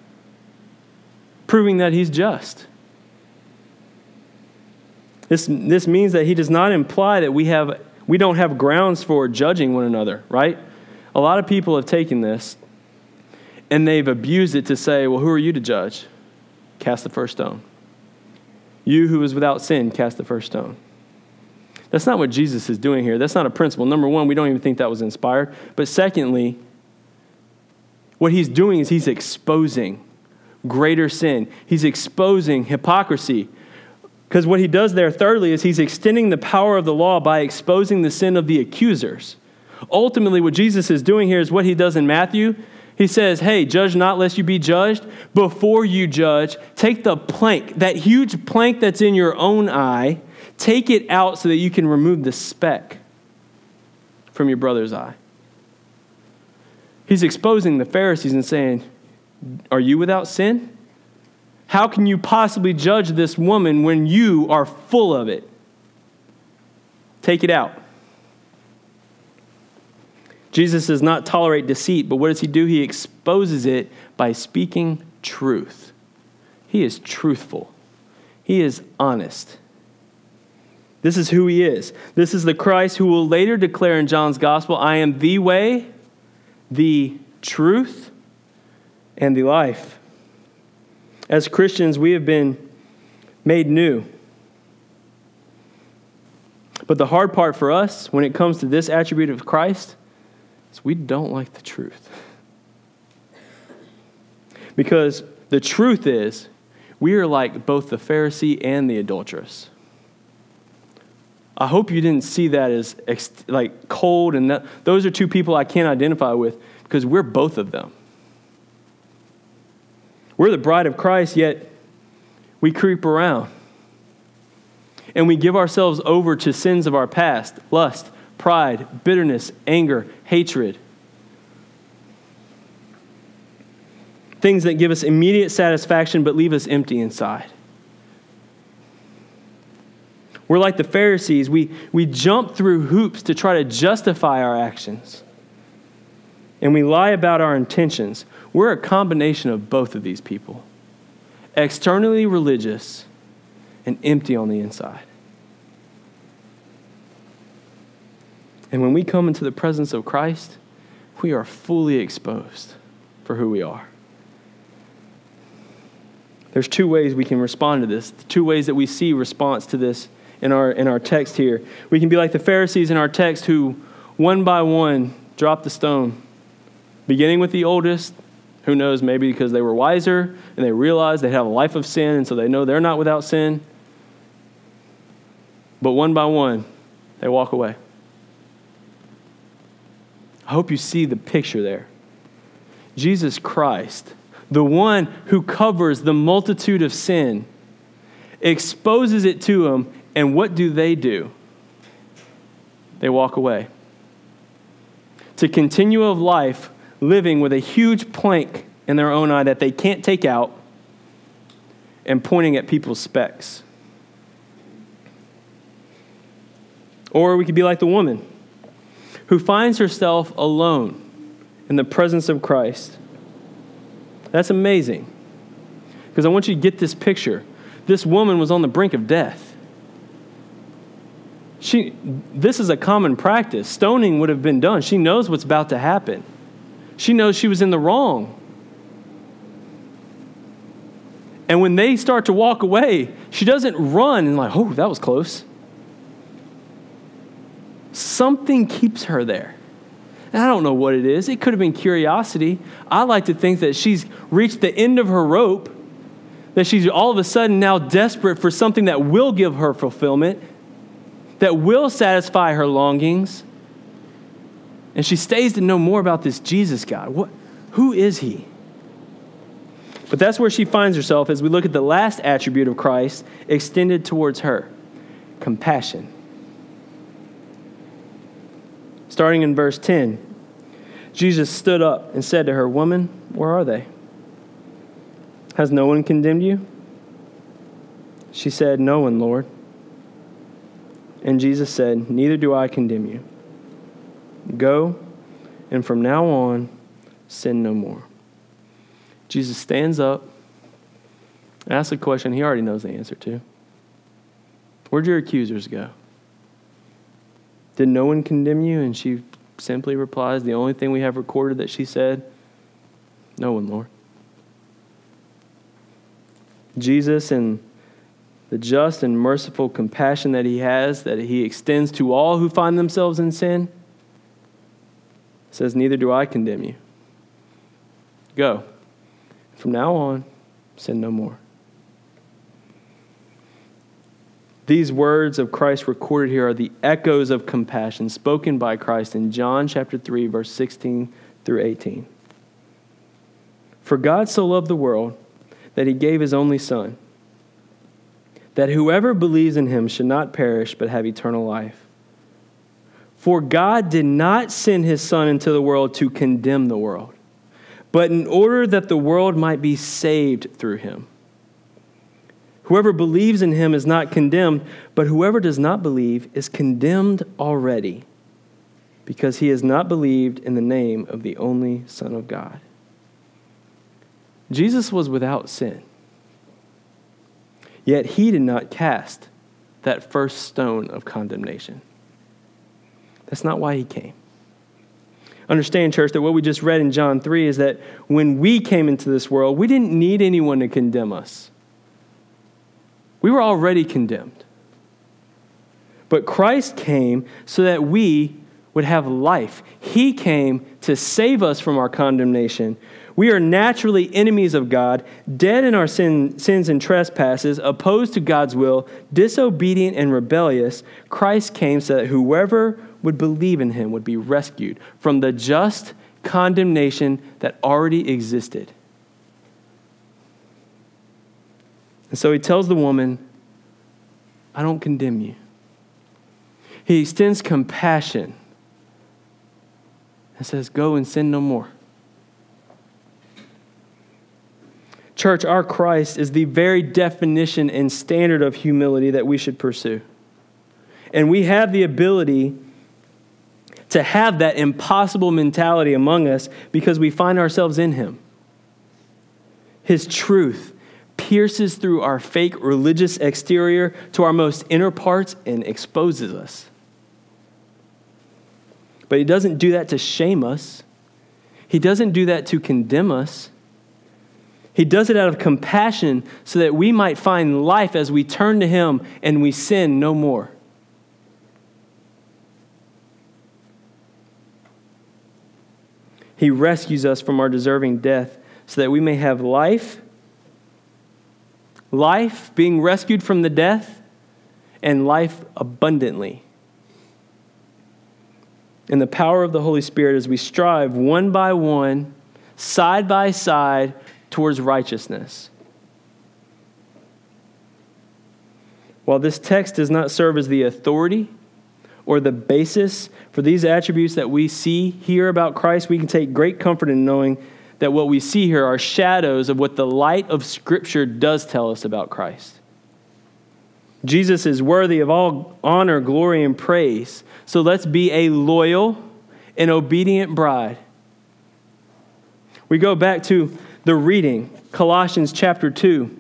proving that he's just. This, this means that he does not imply that we, have, we don't have grounds for judging one another, right? A lot of people have taken this and they've abused it to say, well, who are you to judge? Cast the first stone. You who is without sin, cast the first stone. That's not what Jesus is doing here. That's not a principle. Number one, we don't even think that was inspired. But secondly, what he's doing is he's exposing greater sin, he's exposing hypocrisy. Because what he does there, thirdly, is he's extending the power of the law by exposing the sin of the accusers. Ultimately, what Jesus is doing here is what he does in Matthew. He says, Hey, judge not lest you be judged. Before you judge, take the plank, that huge plank that's in your own eye, take it out so that you can remove the speck from your brother's eye. He's exposing the Pharisees and saying, Are you without sin? How can you possibly judge this woman when you are full of it? Take it out. Jesus does not tolerate deceit, but what does he do? He exposes it by speaking truth. He is truthful, he is honest. This is who he is. This is the Christ who will later declare in John's gospel I am the way, the truth, and the life. As Christians, we have been made new. But the hard part for us when it comes to this attribute of Christ is we don't like the truth. Because the truth is, we are like both the Pharisee and the adulteress. I hope you didn't see that as like cold, and that, those are two people I can't identify with because we're both of them. We're the bride of Christ, yet we creep around. And we give ourselves over to sins of our past lust, pride, bitterness, anger, hatred. Things that give us immediate satisfaction but leave us empty inside. We're like the Pharisees. We, we jump through hoops to try to justify our actions. And we lie about our intentions. We're a combination of both of these people externally religious and empty on the inside. And when we come into the presence of Christ, we are fully exposed for who we are. There's two ways we can respond to this, two ways that we see response to this in our, in our text here. We can be like the Pharisees in our text who, one by one, dropped the stone, beginning with the oldest. Who knows, maybe because they were wiser and they realized they have a life of sin, and so they know they're not without sin. But one by one, they walk away. I hope you see the picture there. Jesus Christ, the one who covers the multitude of sin, exposes it to them and what do they do? They walk away. To continue of life living with a huge plank in their own eye that they can't take out and pointing at people's specks. Or we could be like the woman who finds herself alone in the presence of Christ. That's amazing. Because I want you to get this picture. This woman was on the brink of death. She, this is a common practice. Stoning would have been done. She knows what's about to happen. She knows she was in the wrong. And when they start to walk away, she doesn't run and, like, oh, that was close. Something keeps her there. And I don't know what it is. It could have been curiosity. I like to think that she's reached the end of her rope, that she's all of a sudden now desperate for something that will give her fulfillment that will satisfy her longings. And she stays to know more about this Jesus God. What, who is he? But that's where she finds herself as we look at the last attribute of Christ extended towards her compassion. Starting in verse 10, Jesus stood up and said to her, Woman, where are they? Has no one condemned you? She said, No one, Lord. And Jesus said, Neither do I condemn you. Go, and from now on, sin no more. Jesus stands up, asks a question he already knows the answer to. Where'd your accusers go? Did no one condemn you? And she simply replies, The only thing we have recorded that she said, No one, Lord. Jesus and the just and merciful compassion that he has, that he extends to all who find themselves in sin, says, Neither do I condemn you. Go. From now on, sin no more. These words of Christ recorded here are the echoes of compassion spoken by Christ in John chapter 3 verse 16 through 18. For God so loved the world that he gave his only son that whoever believes in him should not perish but have eternal life. For God did not send his son into the world to condemn the world, but in order that the world might be saved through him. Whoever believes in him is not condemned, but whoever does not believe is condemned already, because he has not believed in the name of the only Son of God. Jesus was without sin, yet he did not cast that first stone of condemnation. That's not why he came. Understand, church, that what we just read in John 3 is that when we came into this world, we didn't need anyone to condemn us. We were already condemned. But Christ came so that we would have life. He came to save us from our condemnation. We are naturally enemies of God, dead in our sin, sins and trespasses, opposed to God's will, disobedient and rebellious. Christ came so that whoever would believe in him would be rescued from the just condemnation that already existed. And so he tells the woman, I don't condemn you. He extends compassion and says, Go and sin no more. Church, our Christ is the very definition and standard of humility that we should pursue. And we have the ability to have that impossible mentality among us because we find ourselves in Him. His truth, pierces through our fake religious exterior to our most inner parts and exposes us. But he doesn't do that to shame us, he doesn't do that to condemn us. He does it out of compassion so that we might find life as we turn to him and we sin no more. He rescues us from our deserving death so that we may have life life, being rescued from the death, and life abundantly. In the power of the Holy Spirit, as we strive one by one, side by side, towards righteousness. While this text does not serve as the authority or the basis for these attributes that we see here about Christ, we can take great comfort in knowing that what we see here are shadows of what the light of Scripture does tell us about Christ. Jesus is worthy of all honor, glory, and praise. So let's be a loyal and obedient bride. We go back to the reading, Colossians chapter 2.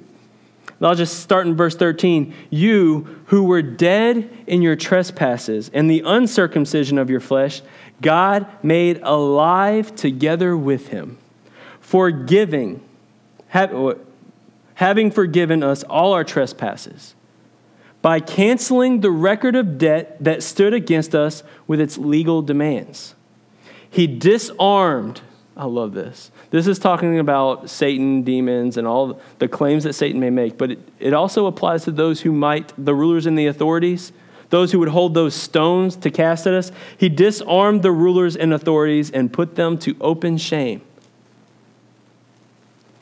I'll just start in verse 13. You who were dead in your trespasses and the uncircumcision of your flesh, God made alive together with him forgiving, oh, having forgiven us all our trespasses, by canceling the record of debt that stood against us with its legal demands. He disarmed, I love this. This is talking about Satan, demons, and all the claims that Satan may make, but it, it also applies to those who might, the rulers and the authorities, those who would hold those stones to cast at us. He disarmed the rulers and authorities and put them to open shame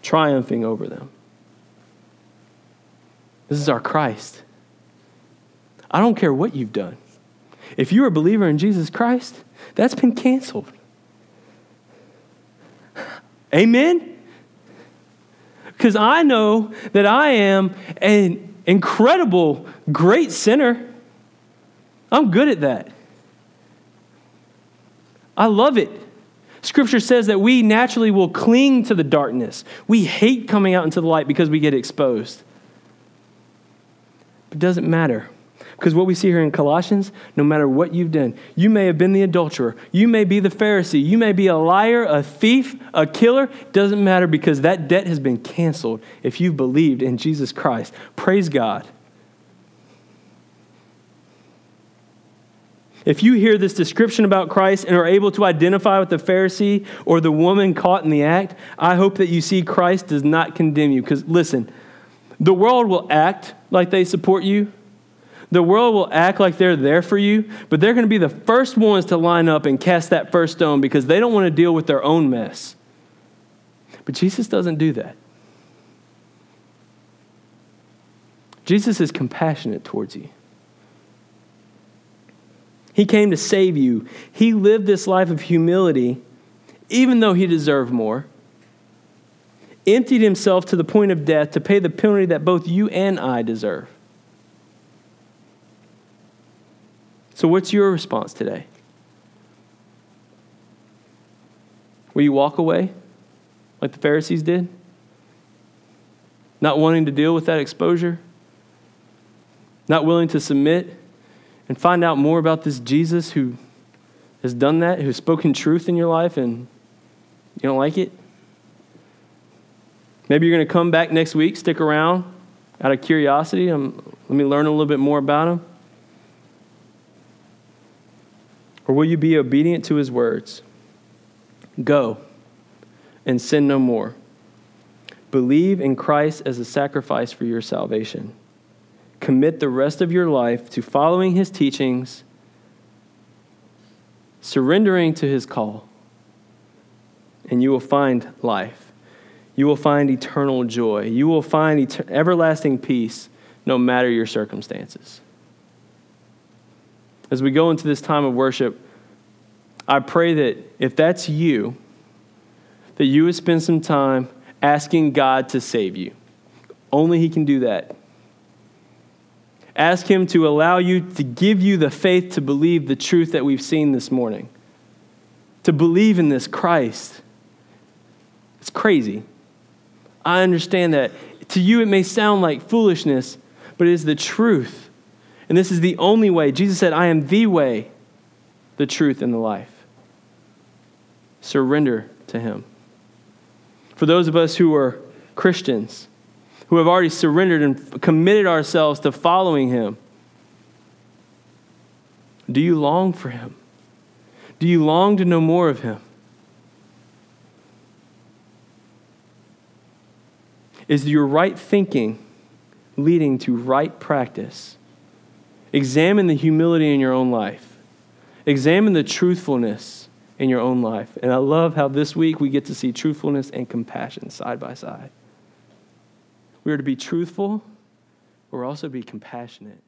triumphing over them. This is our Christ. I don't care what you've done. If you're a believer in Jesus Christ, that's been canceled. Amen? Because I know that I am an incredible, great sinner. I'm good at that. I love it. Scripture says that we naturally will cling to the darkness. We hate coming out into the light because we get exposed. But it doesn't matter. Because what we see here in Colossians, no matter what you've done, you may have been the adulterer, you may be the Pharisee, you may be a liar, a thief, a killer, doesn't matter because that debt has been canceled if you've believed in Jesus Christ. Praise God. If you hear this description about Christ and are able to identify with the Pharisee or the woman caught in the act, I hope that you see Christ does not condemn you. Because listen, the world will act like they support you. The world will act like they're there for you, but they're going to be the first ones to line up and cast that first stone because they don't want to deal with their own mess. But Jesus doesn't do that. Jesus is compassionate towards you. He came to save you. He lived this life of humility, even though he deserved more. Emptied himself to the point of death to pay the penalty that both you and I deserve. So, what's your response today? Will you walk away like the Pharisees did? Not wanting to deal with that exposure? Not willing to submit? And find out more about this Jesus who has done that, who's spoken truth in your life, and you don't like it? Maybe you're going to come back next week, stick around out of curiosity. Um, let me learn a little bit more about him. Or will you be obedient to his words? Go and sin no more. Believe in Christ as a sacrifice for your salvation commit the rest of your life to following his teachings, surrendering to his call, and you will find life. You will find eternal joy. You will find et- everlasting peace no matter your circumstances. As we go into this time of worship, I pray that if that's you, that you would spend some time asking God to save you. Only He can do that. Ask Him to allow you, to give you the faith to believe the truth that we've seen this morning, to believe in this Christ. It's crazy. I understand that. To you, it may sound like foolishness, but it is the truth. And this is the only way. Jesus said, I am the way, the truth, and the life. Surrender to Him. For those of us who are Christians, who have already surrendered and committed ourselves to following him. Do you long for him? Do you long to know more of him? Is your right thinking leading to right practice? Examine the humility in your own life. Examine the truthfulness in your own life. And I love how this week we get to see truthfulness and compassion side by side. We are to be truthful, but we're also to be compassionate.